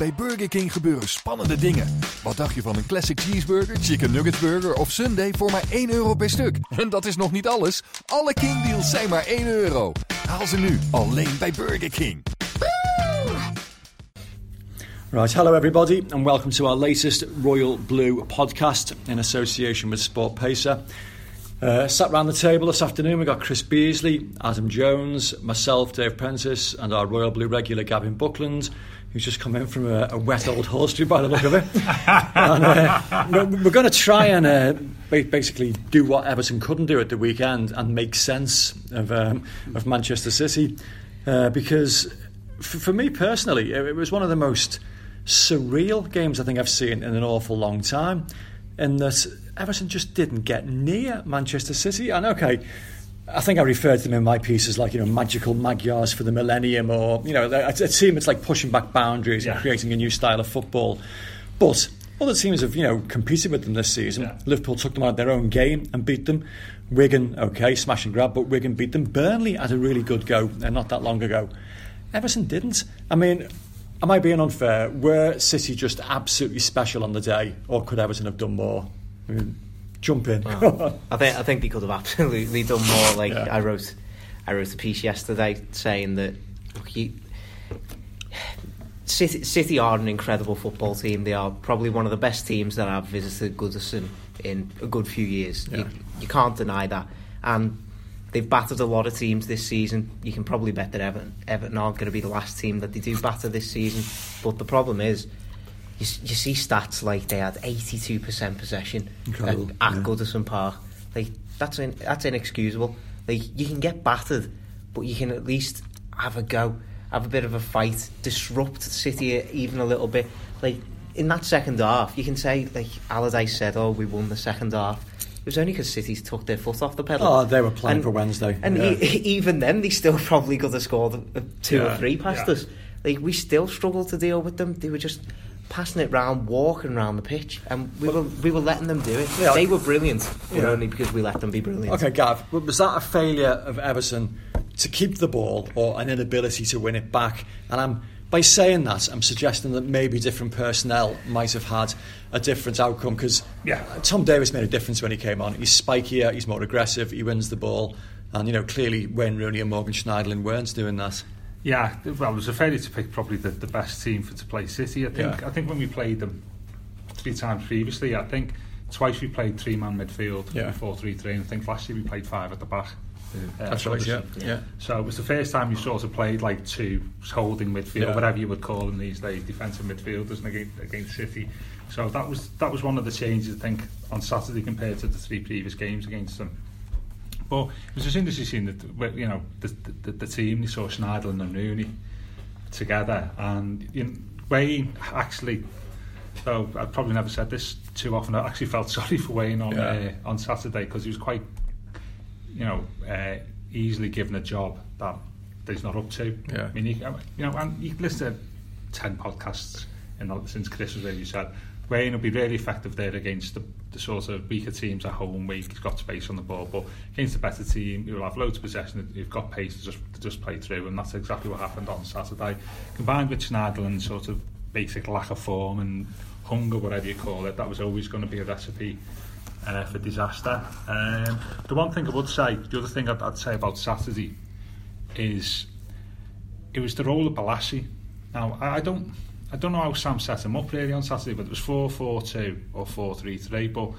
Bij Burger King gebeuren spannende dingen. Wat dacht je van een classic cheeseburger, chicken nugget burger of sundae voor maar 1 euro per stuk? En dat is nog niet alles. Alle King deals zijn maar 1 euro. Haal ze nu alleen bij Burger King. Right, hello everybody, and welcome to our latest Royal Blue podcast in association with Sport Pacer. Uh, sat round the table this afternoon, we got Chris Beasley, Adam Jones, myself, Dave Prentice, and our Royal Blue regular Gavin Buckland, who's just come in from a, a wet old horse by the look of it. and, uh, we're going to try and uh, basically do what Everton couldn't do at the weekend and make sense of, um, of Manchester City, uh, because f- for me personally, it, it was one of the most surreal games I think I've seen in an awful long time. In that Everton just didn't get near Manchester City. And okay, I think I referred to them in my piece as like, you know, magical Magyars for the millennium, or, you know, a team that's like pushing back boundaries yeah. and creating a new style of football. But other teams have, you know, competed with them this season. Yeah. Liverpool took them out of their own game and beat them. Wigan, okay, smash and grab, but Wigan beat them. Burnley had a really good go, and uh, not that long ago. Everton didn't. I mean, Am I being unfair? Were City just absolutely special on the day, or could Everton have done more? I mean, jump in. I think I think they could have absolutely done more. Like yeah. I wrote, I wrote a piece yesterday saying that look, you, City, City are an incredible football team. They are probably one of the best teams that I've visited Goodison in a good few years. Yeah. You, you can't deny that, and they've battered a lot of teams this season. You can probably bet that Everton, Everton aren't going to be the last team that they do batter this season. But the problem is, you, you see stats like they had 82% possession Incredible, at, at yeah. Goodison Park. Like that's in, that's inexcusable. Like you can get battered, but you can at least have a go, have a bit of a fight, disrupt City even a little bit. Like in that second half, you can say like Allardyce said, "Oh, we won the second half." It was only because City took their foot off the pedal. Oh, they were playing and, for Wednesday. And yeah. e- even then, they still probably could have scored two yeah, or three past yeah. us. Like, we still struggled to deal with them. They were just passing it round, walking around the pitch, and we were we were letting them do it. Yeah. They were brilliant, but only because we let them be brilliant. Okay, Gav, was that a failure of Everton to keep the ball or an inability to win it back? And I'm by saying that, I'm suggesting that maybe different personnel might have had a different outcome because yeah. Tom Davies made a difference when he came on. He's spikier, he's more aggressive, he wins the ball, and you know clearly Wayne Rooney and Morgan Schneiderlin weren't doing that. Yeah, well, it was a failure to pick probably the, the best team for to play City. I think. Yeah. I think when we played them three times previously, I think twice we played three man midfield, yeah. four three three, and I think last year we played five at the back. Uh, That's right, yeah. yeah. So it was the first time you sort of played like two holding midfield, yeah. whatever you would call them these days, defensive midfielders against, against City. So that was that was one of the changes I think on Saturday compared to the three previous games against them. But it was just interesting seeing that you know the, the, the team. You saw Schneider and Rooney together, and you know, Wayne actually. Though I've probably never said this too often, I actually felt sorry for Wayne on yeah. uh, on Saturday because he was quite you know, uh, easily given a job that he's not up to. Yeah. I mean, you, you know, and you listen to 10 podcasts in the, since Chris was there, you said, Wayne will be really effective there against the, the sort of weaker teams at home where he's got space on the ball, but against a better team, you'll have loads of possession, you've got pace to just, to just play through, and that's exactly what happened on Saturday. Combined with Schneiderlin's sort of basic lack of form and hunger, whatever you call it, that was always going to be a recipe uh, for disaster. Um, the one thing I would say, the other thing I'd, I'd say about Saturday is it was the role of Bolasie. Now, I, I don't I don't know how Sam set him up really on Saturday, but it was 4-4-2 or 4-3-3. But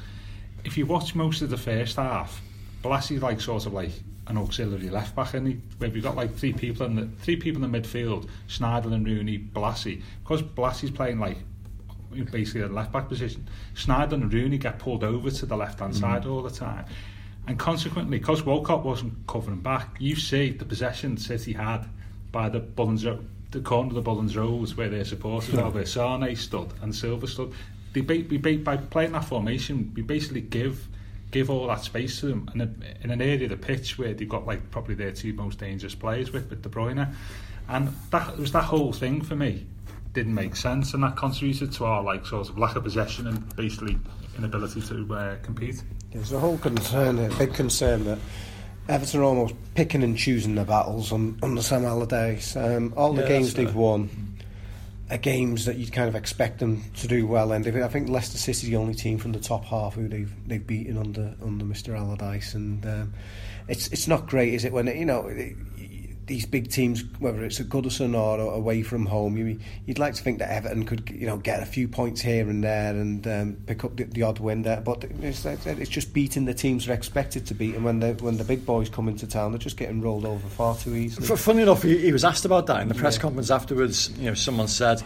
if you watch most of the first half, Bolasie's like sort of like an auxiliary left back, and he, where we've got like three people in the three people in the midfield, Schneiderlin, Rooney, Bolasie. Because Bolasie's playing like basically a left back position. Snyder and Rooney get pulled over to the left hand mm. side all the time. And consequently, because Walcott wasn't covering back, you see the possession City had by the Bullens the corner of the Bullens Road where their supporters are, where Sane stood and Silva stood. They, ba- we ba- by playing that formation, we basically give give all that space to them, and in, in an area of the pitch where they've got like probably their two most dangerous players with with De Bruyne, and that was that whole thing for me didn't make sense, and that contributed to our like sort of lack of possession and basically inability to uh, compete. There's a whole concern, a big concern that Everton are almost picking and choosing their battles on, on the Sam Allardyce. Um, all the Yeah, games they've won are games that you'd kind of expect them to do well in. I think Leicester City's the only team from the top half who they've they've beaten under under Mr Allardyce, and um, it's it's not great, is it? When you know these big teams, whether it's at Goodison or away from home, you, you'd like to think that Everton could, you know, get a few points here and there and um, pick up the, the odd win there. But it's, like I said, it's just beating the teams they're expected to beat, and when the when the big boys come into town, they're just getting rolled over far too easily. F- funny enough, he, he was asked about that in the press conference afterwards. You know, someone said,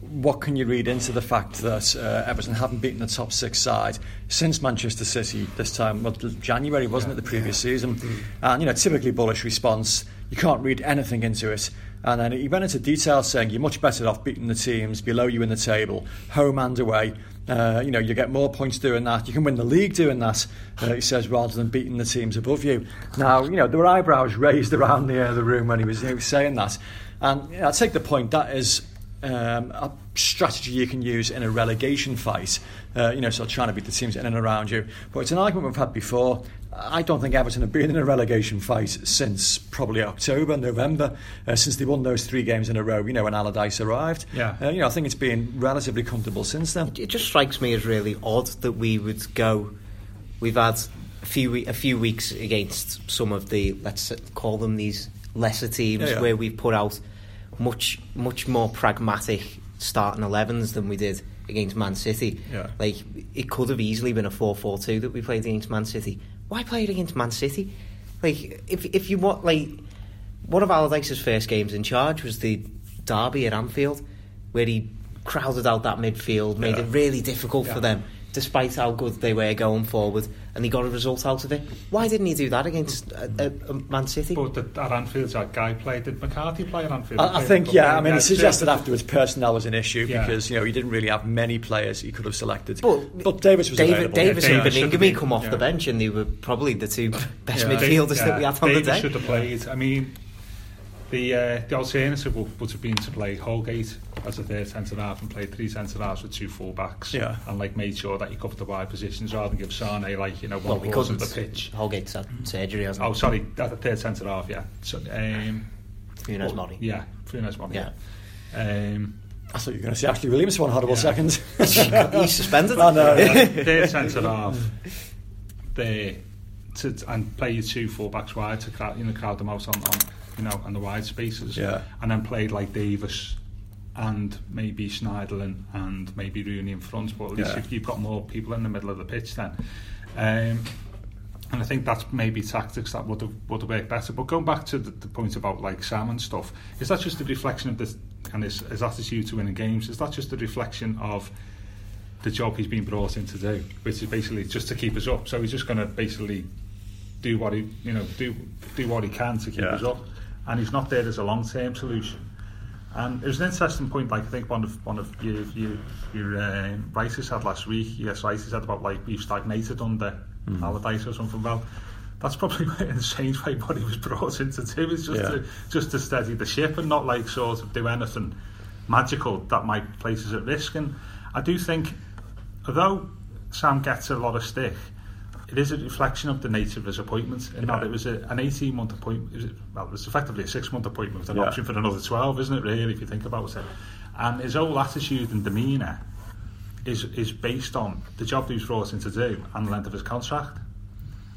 "What can you read into the fact that uh, Everton haven't beaten the top six side since Manchester City this time? Well, January wasn't it the previous season? And you know, typically bullish response. You can't read anything into it. And then he went into detail saying you're much better off beating the teams below you in the table, home and away. Uh, you know, you get more points doing that. You can win the league doing that, uh, he says, rather than beating the teams above you. Now, you know, there were eyebrows raised around the, uh, the room when he was, he was saying that. And you know, I take the point that is um, a strategy you can use in a relegation fight, uh, you know, sort of trying to beat the teams in and around you. But it's an argument we've had before. I don't think Everton have been in a relegation fight since probably October, November, uh, since they won those three games in a row, you know, when Allardyce arrived. Yeah. Uh, you know, I think it's been relatively comfortable since then. It just strikes me as really odd that we would go. We've had a few a few weeks against some of the let's call them these lesser teams Yeah, yeah. where we've put out much much more pragmatic starting 11s than we did against Man City. Yeah. Like it could have easily been a 4-4-2 that we played against Man City. Why play it against Man City? Like if if you want like one of Allardyce's first games in charge was the derby at Anfield, where he crowded out that midfield, made Yeah. it really difficult for them, despite how good they were going forward, and he got a result out of it. Why didn't he do that against uh, uh, uh, Man City? But the, at Anfield, that guy played. Did McCarthy play at Anfield? I, I think, yeah. I mean, he suggested yeah. afterwards personnel was an issue Yeah. because you know he didn't really have many players he could have selected. But- but Davies was David, available. Davies Yeah, and Davies should have Baningime come off yeah. the bench, and they were probably the two best Yeah. midfielders Yeah, that we had on Davies the day. should have played. I mean, the uh, the alternative would, would have been to play Holgate as a third centre half and play three centre halves with two full backs. Yeah. And like made sure that you covered the wide positions rather than give Sane like you know one Well, we quarter of the pitch. Holgate's had surgery, hasn't Oh, sorry, at the third centre half, yeah. So, um, he? Funes oh, Mori. Yeah, Funes Mori. Yeah. Yeah. Um, I thought you were going to say Ashley Williams for one horrible Yeah. second. He's suspended. I know, yeah. third centre half there to and play your two full backs wide to crowd, you know crowd them out on, on you know and the wide spaces Yeah. and then played like Davies and maybe Schneiderlin and maybe Rooney in front but at least Yeah. if you've got more people in the middle of the pitch then um, and I think that's maybe tactics that would have would have worked better. But going back to the, the point about like Sam and stuff, is that just a reflection of this and his, his attitude to winning games? Is that just a reflection of the job he's been brought in to do, which is basically just to keep us up? So he's just going to basically do what he you know do do what he can to keep Yeah. us up, and he's not there as a long term solution. And it was an interesting point, like I think one of one of your your, your uh, writers had last week. Yes, he said about like we've stagnated under Allardyce or something. Well, that's probably in the same way what he was brought in to do is just Yeah. to just to steady the ship and not like sort of do anything magical that might place us at risk. And I do think, although Sam gets a lot of stick, it is a reflection of the nature of his appointment in that it was a, an 18 month appointment. It was, well, it was effectively a six month appointment with an Yeah. option for another 12, isn't it, really, if you think about it? And his whole attitude and demeanour is is based on the job he was brought in to do and the length of his contract.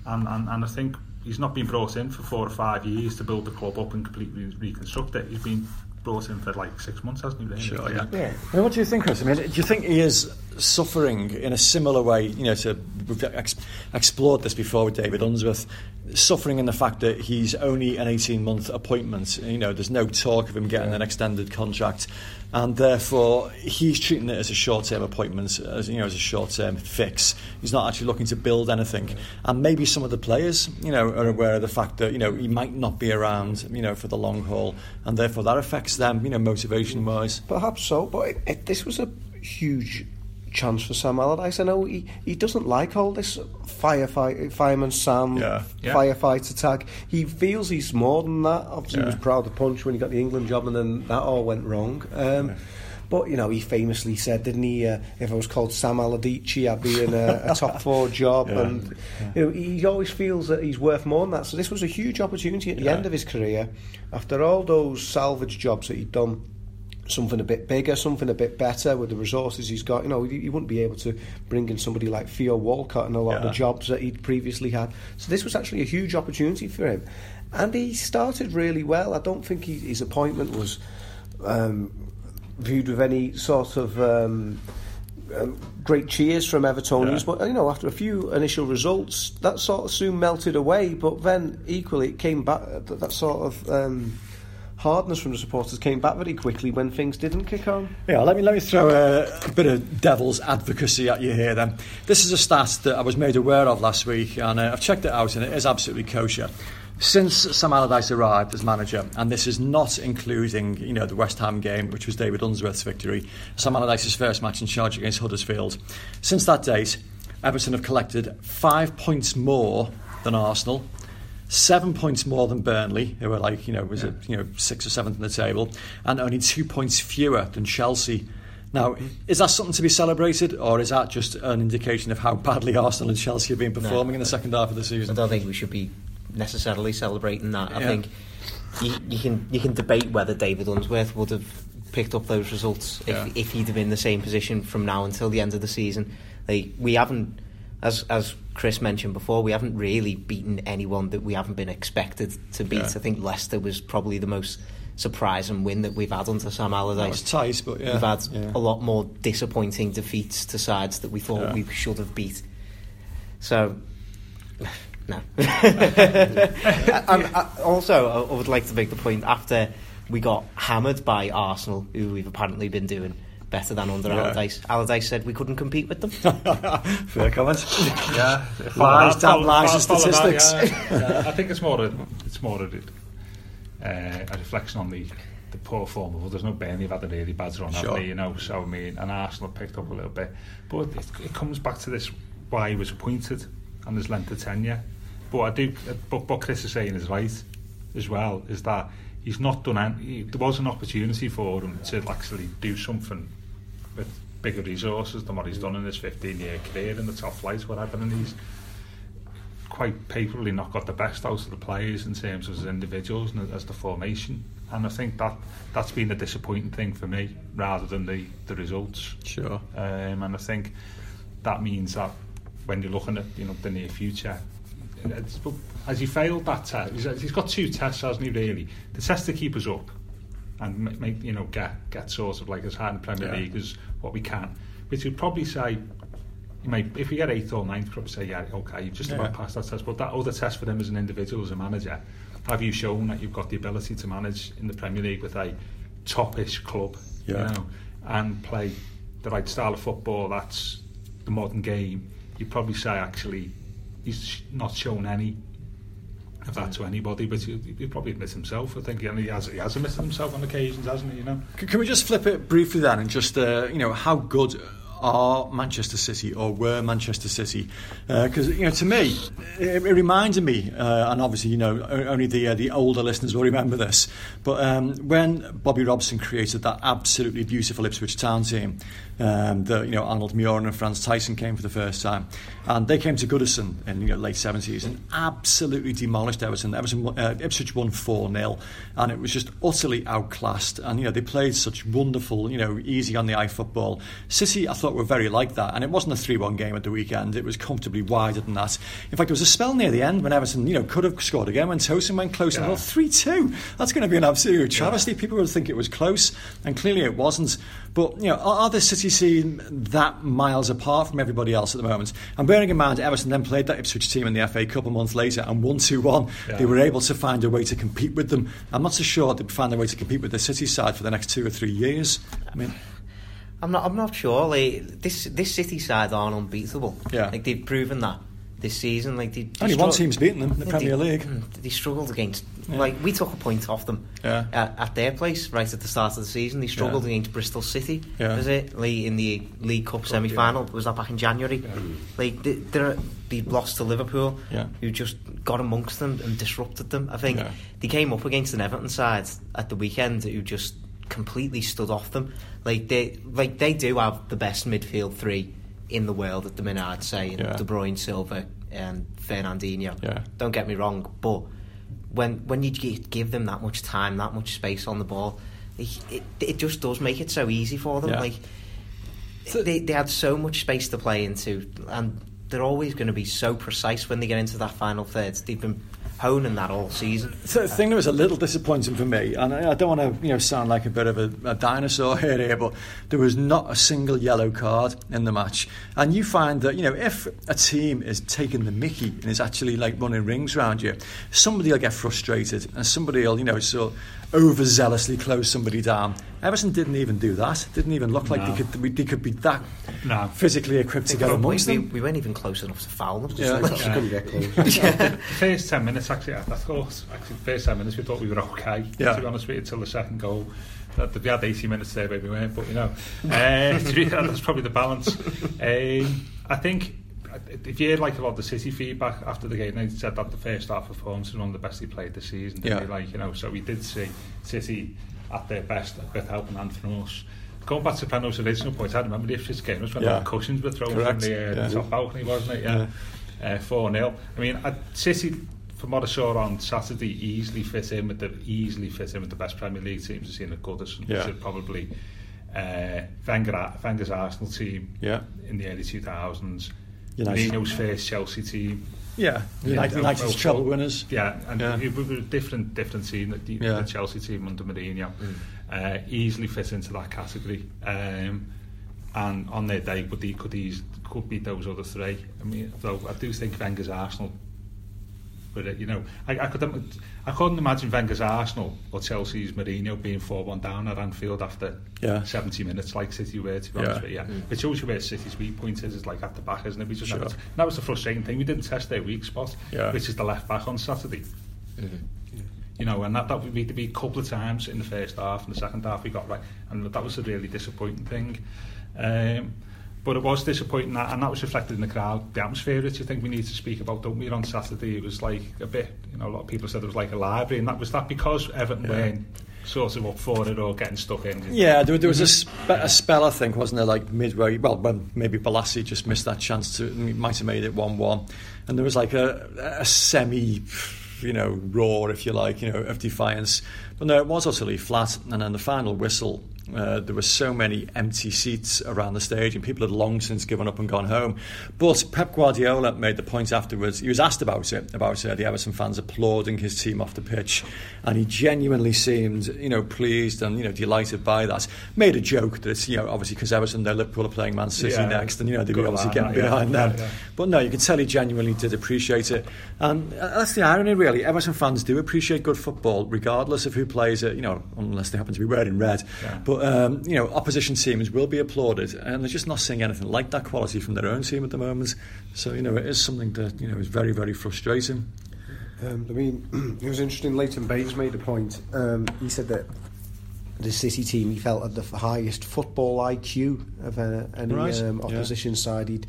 And, and, and I think he's not been brought in for four or five years to build the club up and completely reconstruct it. He's been brought in for like six months, hasn't he? Really? Sure, yeah. Yeah. I what do you think, Chris? I mean, do you think he is suffering in a similar way. You know, to we've ex- explored this before with David Unsworth, suffering in the fact that he's only an 18-month appointment. You know, there's no talk of him getting yeah. an extended contract, and therefore he's treating it as a short-term appointment, as you know, as a short-term fix. He's not actually looking to build anything. Yeah. And maybe some of the players, you know, are aware of the fact that you know he might not be around, you know, for the long haul, and therefore that affects them, you know, motivation-wise. Perhaps so, but it, it, this was a huge chance for Sam Allardyce. I know he, he doesn't like all this firefight, fireman Sam, yeah. Yeah. firefighter tag. He feels he's more than that. Obviously, yeah. he was proud of punch when he got the England job, and then that all went wrong. Um, yeah. But you know, he famously said, didn't he? Uh, if I was called Sam Allardyce, I'd be in a, a top four job. Yeah. And you know, he always feels that he's worth more than that. So this was a huge opportunity at the end of his career, after all those salvage jobs that he'd done something a bit bigger, something a bit better with the resources he's got. You know, he, wouldn't be able to bring in somebody like Theo Walcott and a lot yeah. of the jobs that he'd previously had. So this was actually a huge opportunity for him. And he started really well. I don't think he, his appointment was um, viewed with any sort of um, um, great cheers from Evertonians, yeah. but you know, after a few initial results, that sort of soon melted away. But then, equally, it came back. That, that sort of um, hardness from the supporters came back very quickly when things didn't kick on. Yeah, let me let me throw a, a, bit of devil's advocacy at you here. Then this is a stat that I was made aware of last week, and uh, I've checked it out, and it is absolutely kosher. Since Sam Allardyce arrived as manager, and this is not including you know the West Ham game, which was David Unsworth's victory, Sam Allardyce's first match in charge against Huddersfield. Since that date, Everton have collected five points more than Arsenal, seven points more than Burnley, who were like, you know, was yeah. it, you know, sixth or seventh in the table, and only two points fewer than Chelsea. Now, mm-hmm. is that something to be celebrated, or is that just an indication of how badly Arsenal and Chelsea have been performing no, in the second half of the season? I don't think we should be necessarily celebrating that. I yeah. think you, you, can you can debate whether David Unsworth would have picked up those results if, yeah. if he'd have been in the same position from now until the end of the season. Like we haven't as as Chris mentioned before, we haven't really beaten anyone that we haven't been expected to beat. Yeah. I think Leicester was probably the most surprising win that we've had under Sam Allardyce. It's tight, but yeah. We've had yeah. a lot more disappointing defeats to sides that we thought yeah. we should have beat. So, no. and, um, uh, also, I would like to make the point after we got hammered by Arsenal, who we've apparently been doing better than under yeah. Allardyce. Allardyce said we couldn't compete with them. Fair comment. yeah, lies, damn lies, and statistics. That, yeah. yeah. I think it's more a, it's more a, uh, a reflection on the the poor form of others. No, Burnley have had a really bad run, sure. they? You know, so I mean, and Arsenal picked up a little bit, but it, it comes back to this why he was appointed and his length of tenure. But I do, but what Chris is saying is right as well. Is that he's not done any, there was an opportunity for him to actually do something with bigger resources than what he's done in his 15 year career in the top flight whatever and he's quite painfully not got the best out of the players in terms of as individuals and as the formation. And I think that that's been a disappointing thing for me rather than the the results. Sure. Um, and I think that means that when you're looking at you know the near future has he failed that test he's got two tests hasn't he really the test to keep us up and make you know get get sort of like as high in Premier yeah. League as what we can. Which would probably say you might if we get eighth or ninth, probably say yeah, okay, you've just yeah. about passed that test. But that other test for them as an individual, as a manager, have you shown that you've got the ability to manage in the Premier League with a topish club, yeah. you know, and play the right style of football? That's the modern game. You'd probably say actually he's not shown any of that to anybody, but he, he probably admits himself. I think he, he has he has admitted himself on occasions, hasn't he? You know. Can, can we just flip it briefly then, and just uh, you know how good are Manchester City or were Manchester City? Because uh, you know, to me, it, it reminded me, uh, and obviously you know only the uh, the older listeners will remember this, but um, when Bobby Robson created that absolutely beautiful Ipswich Town team, um, the you know Arnold Mühren and Frans Thijssen came for the first time, and they came to Goodison in the you know, late seventies and absolutely demolished Everton. Everton uh, Ipswich won four 0 and it was just utterly outclassed. And you know they played such wonderful, you know, easy on the eye football. City, I thought thought were very like that. And it wasn't a 3 1 game at the weekend, it was comfortably wider than that. In fact, there was a spell near the end when Everton you know, could have scored again when Tosun went close yeah. and 3 2. That's going to be an absolute travesty. Yeah. People would think it was close, and clearly it wasn't. But you know, are, are the City scene that miles apart from everybody else at the moment? And bearing in mind, Everton then played that Ipswich team in the FA Cup a month later and won 2 1. Yeah. They were able to find a way to compete with them. I'm not so sure they'd find a way to compete with the City side for the next two or three years. I mean, I'm not. I'm not sure. Like this, this City side aren't unbeatable. Yeah, like they've proven that this season. Like they, they only one team's beaten them in the Premier League. Mm, they struggled against. Yeah. Like we took a point off them yeah. at, at, their place right at the start of the season. They struggled yeah. against Bristol City. Yeah. Was it like, in the League Cup semi final? Was that back in January? Yeah. Like they, they lost to Liverpool, yeah. who just got amongst them and disrupted them. I think they came up against an Everton side at the weekend who just completely stood off them. Like they like they do have the best midfield three in the world at the minute. I'd say in De Bruyne, Silva, and Fernandinho. Yeah. Don't get me wrong, but when when you give them that much time, that much space on the ball, it, it, it just does make it so easy for them. Yeah. Like so, they they had so much space to play into, and they're always going to be so precise when they get into that final third. They've been honing that all season. So the thing that was a little disappointing for me, and I, I don't want to you know sound like a bit of a, a, dinosaur here, but there was not a single yellow card in the match. And you find that you know if a team is taking the Mickey and is actually like running rings around you, somebody will get frustrated, and somebody will you know so overzealously close somebody down. Everton didn't even do that. Didn't even look like no. they could they could be that no. physically equipped to get amongst we, them. We weren't even close enough to foul them. Yeah, like, yeah. couldn't get close. yeah. First ten minutes actually, I thought actually first ten minutes we thought we were okay. Yeah. To be honest with you, until the second goal. That we had 80 minutes there, maybe we weren't, but you know, uh, that's probably the balance. Um, I think if you heard like a lot of the City feedback after the game, they said that the first half performance was one of the best he played this season. Yeah. Like you know, so we did see City at their best with helping hand from us. Going back to Penno's original point, I remember the Ipswich game was when yeah. the cushions were thrown Correct. from the, uh, yeah. top balcony, wasn't it? Yeah, uh, four yeah. 0 I mean, at City. From what I saw on Saturday, easily fit in with the easily fit in with the best Premier League teams I've seen at Goodison. Yeah. Should probably uh, Wenger, Wenger's Arsenal team yeah. in the early 2000s. United. Mourinho's first Chelsea team. Yeah, United, United's treble winners. Yeah, and yeah. it was a different, different team, the, yeah. the Chelsea team under Mourinho. Mm. Uh, easily fit into that category. Um, and on their day, but he could, ease, could beat those other three. I mean, though I do think Wenger's Arsenal but uh, you know, I, I could I couldn't imagine Wenger's Arsenal or Chelsea's Mourinho being 4-1 down at Anfield after yeah. 70 minutes like City were, to be honest with you. Yeah. Mm. It shows you where City's weak point is, is like at the back, isn't it? We just sure. that was the frustrating thing. We didn't test their weak spot, yeah. which is the left back on Saturday. Mm-hmm. You know, and that, that would be to be a couple of times in the first half and the second half we got right. And that was a really disappointing thing. Um, but it was disappointing that, and that was reflected in the crowd. The atmosphere, which I think we need to speak about, don't we? On Saturday, it was like a bit, you know, a lot of people said it was like a library, and that was that because Everton yeah. weren't sort of up for it or getting stuck in. Yeah, there, there was a, spe- a spell, I think, wasn't there, like midway, well, when maybe Bolasie just missed that chance to, might have made it 1 1. And there was like a, a semi, you know, roar, if you like, you know, of defiance. But no, it was utterly flat. And then the final whistle uh, there were so many empty seats around the stage, and people had long since given up and gone home. But Pep Guardiola made the point afterwards. He was asked about it, about uh, the Everton fans applauding his team off the pitch, and he genuinely seemed, you know, pleased and you know delighted by that. Made a joke that it's, you know, obviously because Everton, they're Liverpool are playing Man City yeah, next, and you know they were obviously getting behind yeah, them. Yeah, but no, you can tell he genuinely did appreciate it, and uh, that's the irony, really. Everton fans do appreciate good football, regardless of who plays it. You know, unless they happen to be wearing red. But but um, you know, opposition teams will be applauded, and they're just not seeing anything like that quality from their own team at the moment. So you know, it is something that you know is very very frustrating. Um, I mean, it was interesting. Leighton Baines made a point. Um, he said that the City team he felt had the highest football IQ of uh, any right. um, opposition yeah. side he'd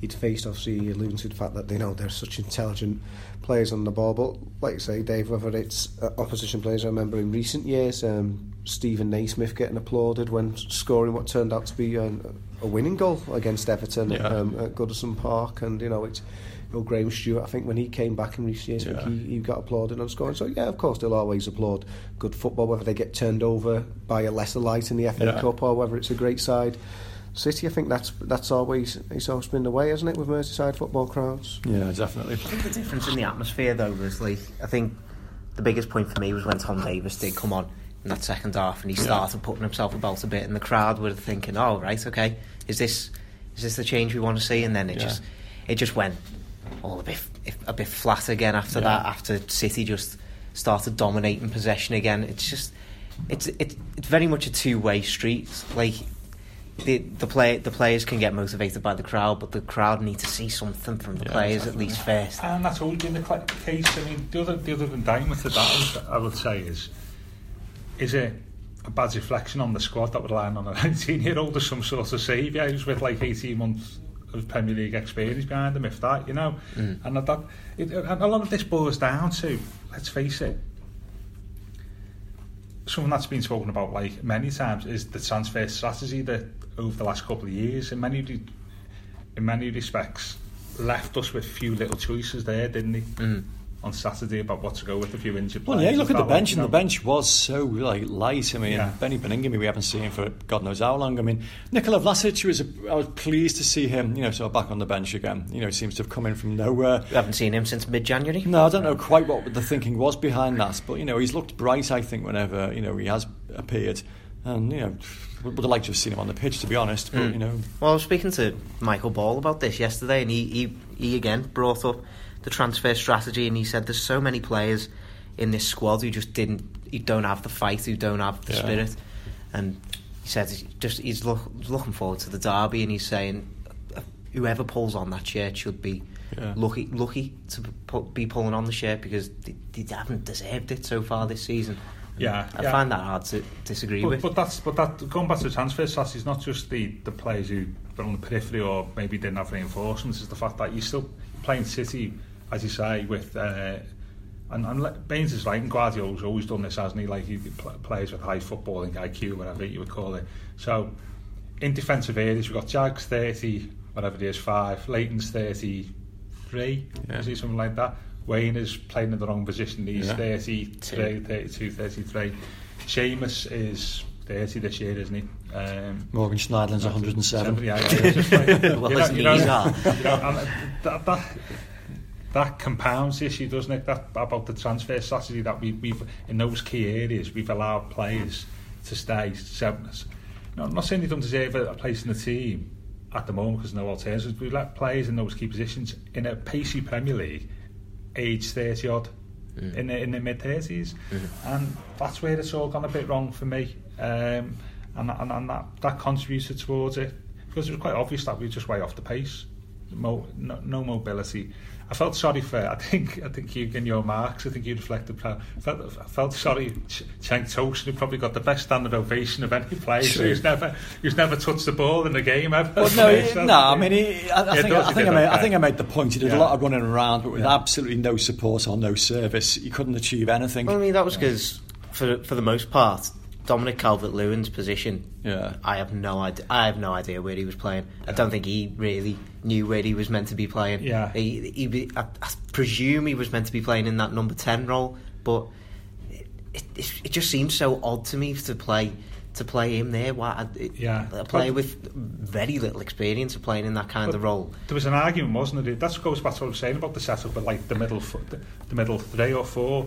he'd faced. Obviously, alluding to the fact that they know they're such intelligent players on the ball. But like you say, Dave, whether it's uh, opposition players, I remember in recent years, um, Steven Naismith getting applauded when scoring what turned out to be a, a winning goal against Everton yeah. um, at Goodison Park, and you know it's. You know, Graham Stuart, I think when he came back in recent years, yeah. he, he got applauded on scoring. So yeah, of course they'll always applaud good football, whether they get turned over by a lesser light in the FA yeah. Cup or whether it's a great side City, I think that's that's always it's always been the way, isn't it, with Merseyside football crowds? Yeah, definitely. I think the difference in the atmosphere, though, was like I think the biggest point for me was when Tom Davies did come on in that second half, and he started yeah. putting himself about a bit, and the crowd were thinking, "Oh, right, okay, is this is this the change we want to see?" And then it yeah. just it just went all a bit a bit flat again after yeah. that. After City just started dominating possession again, it's just it's it's it's very much a two way street. Like the the play the players can get motivated by the crowd, but the crowd need to see something from the yeah, players definitely. at least first. And that's always been the case. I mean, the other the other indictment to that, I would say, is is it a bad reflection on the squad that would line on a 19 year old as some sort of saviour who's with like 18 months of Premier League experience behind them, if that, you know. Mm. And that, it, and a lot of this boils down to, let's face it, something that's been spoken about like many times is the transfer strategy that over the last couple of years, in many in many respects, left us with few little choices there, didn't he? Mm on Saturday about what to go with a few injured players. Well, yeah, look at the bench, and the bench was so like light. I mean, yeah. Benny Baningime we haven't seen for God knows how long. I mean, Nikola Vlasic was a, I was pleased to see him, you know, sort of back on the bench again. You know, he seems to have come in from nowhere. We haven't seen him since mid-January. No, I don't know quite what the thinking was behind that, but you know, he's looked bright. I think whenever you know he has appeared, and you know. Would have liked to have seen him on the pitch, to be honest. But mm. you know, well, I was speaking to Michael Ball about this yesterday, and he, he, he again brought up the transfer strategy, and he said there's so many players in this squad who just didn't, who don't have the fight, who don't have the yeah. spirit, and he said just he's look, looking forward to the derby, and he's saying uh, whoever pulls on that shirt should be yeah. lucky lucky to be pulling on the shirt because they, they haven't deserved it so far this season. Yeah, I yeah. find that hard to disagree but, with. But that's but that going back to the transfer stats is not just the the players who were on the periphery or maybe didn't have reinforcements. It's the fact that you're still playing City as you say, with uh, and, and Baines is right, and Guardiola's always done this, hasn't he? Like he plays with high footballing IQ, whatever you would call it. So in defensive areas, we've got Jags 30, whatever it is, 5, Leighton's 33, yeah. is he something like that? Wayne is playing in the wrong position, he's yeah. 33, 32, 33. Seamus is 30 this year, isn't he? Um, Morgan Schneiderlin's 107. Yeah, yeah, yeah, like, well, you know, you know, you know, that, that, that compounds the issue, doesn't it? That about the transfer strategy that we, we've in those key areas we've allowed players to stay. So, no, I'm not saying they don't deserve a, a place in the team at the moment because no alternatives. We've let players in those key positions in a pacey Premier League, age 30 odd, mm. in the, in the mid 30s, mm. and that's where it's all gone a bit wrong for me. Um, and, and, and that, that contributed towards it because it was quite obvious that we were just way off the pace. Mo, no, no mobility. I felt sorry for. I think I think you in your marks. I think you reflected proud. I felt, I felt sorry. Cenk Tosun who probably got the best standard ovation of any player. So he's never he's never touched the ball in the game ever. Well, no, so, no. I mean, he, I, I, yeah, think, I, think I, made, okay. I think I made the point. He did yeah. a lot of running around, but with yeah. absolutely no support or no service, he couldn't achieve anything. Well, I mean, that was because for for the most part, Dominic Calvert-Lewin's position. Yeah, I have no idea. I have no idea where he was playing. Yeah. I don't think he really knew where he was meant to be playing. Yeah, he, he, I, I presume he was meant to be playing in that number ten role, but it, it, it just seems so odd to me to play to play him there. Why? Yeah, a player but, with very little experience of playing in that kind of role. There was an argument, wasn't it? That goes back to what I was saying about the setup, but like the middle, the, the middle three or four.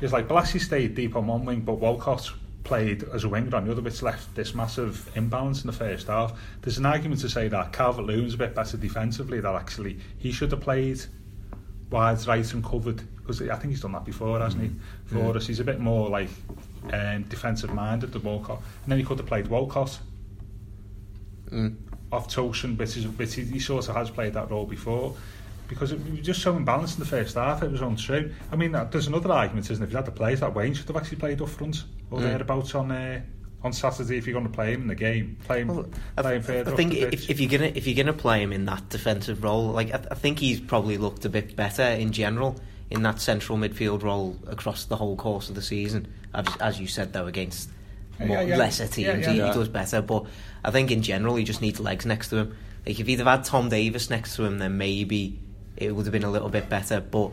It's like Bolasie stayed deep on one wing, but Walcott played as a winger on the other, which left this massive imbalance in the first half. There's an argument to say that Calvert Lewin's a bit better defensively, that actually he should have played wide right and covered, because I think he's done that before, hasn't he? For mm. us, he's a bit more like um, defensive minded than Walcott. And then he could have played Walcott mm. off which, is, which he, he sort of has played that role before because it was just so imbalanced in the first half, it was untrue. I mean, there's another argument, isn't it? If you had the players that Wayne should have actually played up front or mm. thereabouts on uh, on Saturday if you're going to play him in the game, play him, well, play him further. I think if, if you're gonna if you're gonna play him in that defensive role, like I, I think he's probably looked a bit better in general in that central midfield role across the whole course of the season. As, as you said, though, against more, yeah, yeah. lesser teams, yeah, he, he does better. But I think in general, he just needs legs next to him. Like if he'd have had Tom Davies next to him, then maybe it would have been a little bit better. But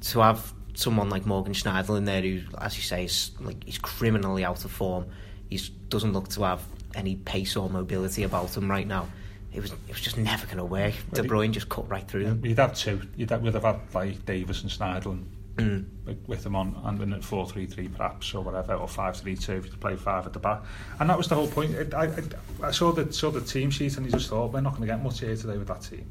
to have someone like Morgan Schneiderlin there, who, as you say, is like he's criminally out of form. He doesn't look to have any pace or mobility about him right now. It was it was just never going to work. De Bruyne just cut right through them. You'd have two. You'd have, we'd have had like Davies and Schneiderlin Mm. with, them on and then at 4-3-3 perhaps or whatever or 5-3-2 if you play five at the back and that was the whole point I, I, I saw the saw the team sheet and you just thought we're not going to get much here today with that team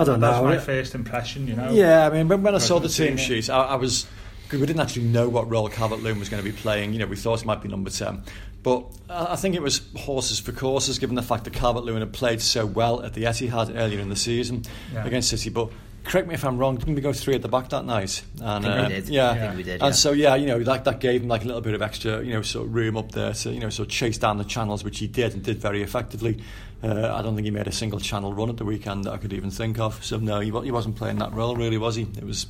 I don't know. that's my first impression you know Yeah, I mean, when, when I saw the team team, yeah. sheet, I, I was we didn't actually know what role Calvert Lewin was going to be playing. You know, we thought it might be number ten, but I I think it was horses for courses, given the fact that Calvert Lewin had played so well at the Etihad earlier in the season Yeah. against City. But correct me if I'm wrong, didn't we go three at the back that night? And, I think uh, we did. Yeah, I think we did. and so yeah, you know that that gave him like a little bit of extra, you know, sort of room up there to you know sort of chase down the channels, which he did and did very effectively. Uh, I don't think he made a single channel run at the weekend that I could even think of. So no, he, he wasn't playing that role really, was he? It was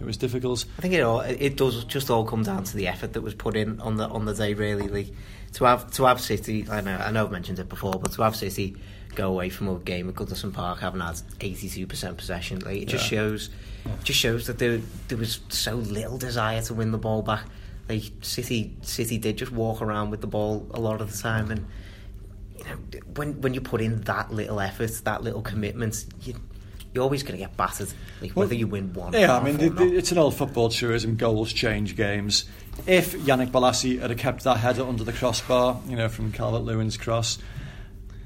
it was difficult. I think it all it does just all come down to the effort that was put in on the on the day. Really, like to have to have City. I know I know I've mentioned it before, but to have City go away from a game at Goodison Park having had eighty two percent possession, like it just Yeah. shows just shows that there there was so little desire to win the ball back. Like City City did just walk around with the ball a lot of the time, and you know when when you put in that little effort, that little commitment, you. You're always going to get battered, like Well, whether you win one. Yeah, I mean, the, it's an old football truism. Goals change games. If Yannick Bolasie had kept that header under the crossbar, you know, from Calvert Lewin's cross,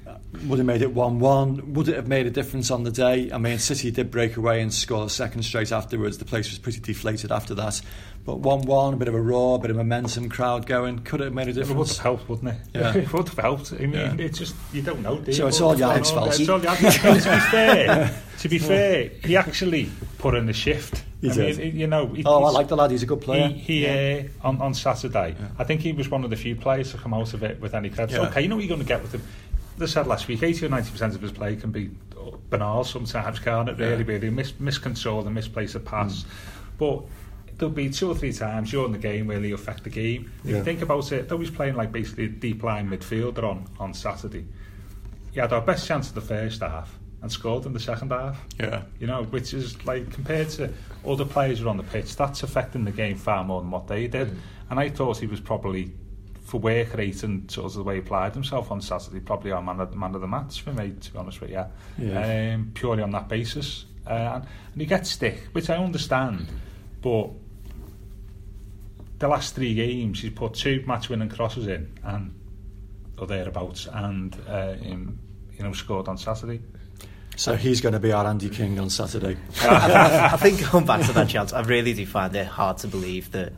uh, would have made it 1 1. Would it have made a difference on the day? I mean, City did break away and score a second straight afterwards. The place was pretty deflated after that. But 1 1, a bit of a roar, a bit of momentum, crowd going. Could it have made a it would difference? have helped wouldn't it Yeah. it would have helped I mean Yeah. it's just you don't know do? So it's all Yannick's fault. it's all fault to be fair to be fair he actually put in the shift He I did. mean, you know he- Oh, I like the lad. He's a good player. He, he uh, on, on Saturday, I think he was one of the few players to come out of it with any credit. Yeah. Okay, you know what you're going to get with him. As I said last week, 80 or 90% of his play can be banal sometimes, can't it? Really, Yeah. really mis- miscontrol and misplace a pass. But there'll be two or three times during the game where affect the game. If Yeah. you think about it, though he's playing like basically a deep line midfielder on, on Saturday, he had our best chance of the first half and scored in the second half Yeah. you know, which is like compared to other players who are on the pitch, that's affecting the game far more than what they did. Mm. And I thought he was probably, for work rate and sort of the way he applied himself on Saturday, probably our man of, man of the match for me, to be honest with you. Yeah. Um, purely on that basis. Uh, and, and he gets stick, which I understand, but the last three games he's put two match winning crosses in and or thereabouts and uh, in, you know scored on Saturday. So he's going to be our Andy King on Saturday. I think going back to that chance, I really do find it hard to believe that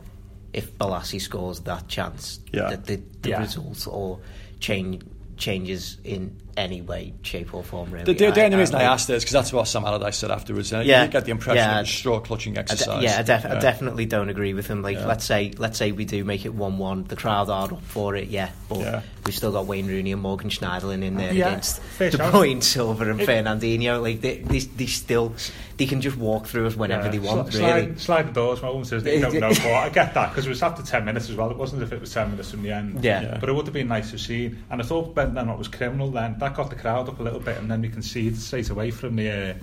if Bolasie scores that chance, Yeah. that the, the Yeah. result or change changes in any way, shape or form. Really, The, the, the I- only reason I I- asked it is because that's what Sam Allardyce said afterwards. And Yeah. you get the impression Yeah. it straw clutching I de- exercise. yeah, I, def- I definitely don't agree with him. Like, Yeah. let's say, let's say we do make it one-one. The crowd are up for it, yeah, but Yeah. we've still got Wayne Rooney and Morgan Schneiderlin in there uh, Yeah, against fair De. Bruyne, Silva, and It- Fernandinho. Like, they, they, they still, they can just walk through us whenever they want. Sli- really, Slide, slide the doors moments as they don't know what. I get that because it was after 10 minutes as well. It wasn't as if it was 10 minutes from the end. Yeah. Yeah. But it would have been nice to see. And I thought Ben then what was criminal then. That got the crowd up a little bit and then we conceded straight away from the uh,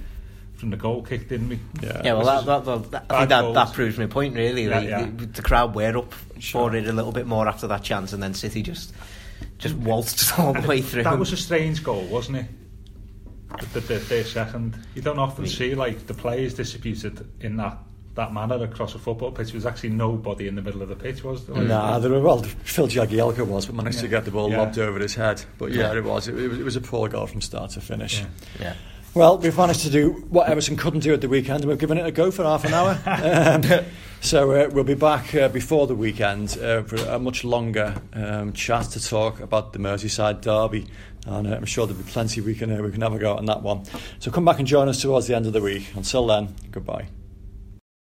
from the goal kick, didn't we? Yeah. Yeah, well, Which that, that, that, I think that, goals. that proves my point, really. Yeah, Like, yeah. The, the crowd were up Sure. for it a little bit more after that chance, and then City just just waltzed all the And way through. That was a strange goal, wasn't it? The, the, the second. You don't often Me- see like the players distributed in that that manner across a football pitch. There was actually nobody in the middle of the pitch, was there? Nah, there were, well, Phil Jagielka was, but managed to get the ball Yeah. lobbed over his head. But yeah, Yeah. it was. It, was. it was a poor goal from start to finish. Yeah. yeah. Well, we've managed to do what Everton couldn't do at the weekend, and we've given it a go for half an hour. um, so uh, we'll be back uh, before the weekend uh, for a much longer um, chat to talk about the Merseyside derby. And uh, I'm sure there'll be plenty we can uh, we can have a go on that one. So come back and join us towards the end of the week. Until then, goodbye.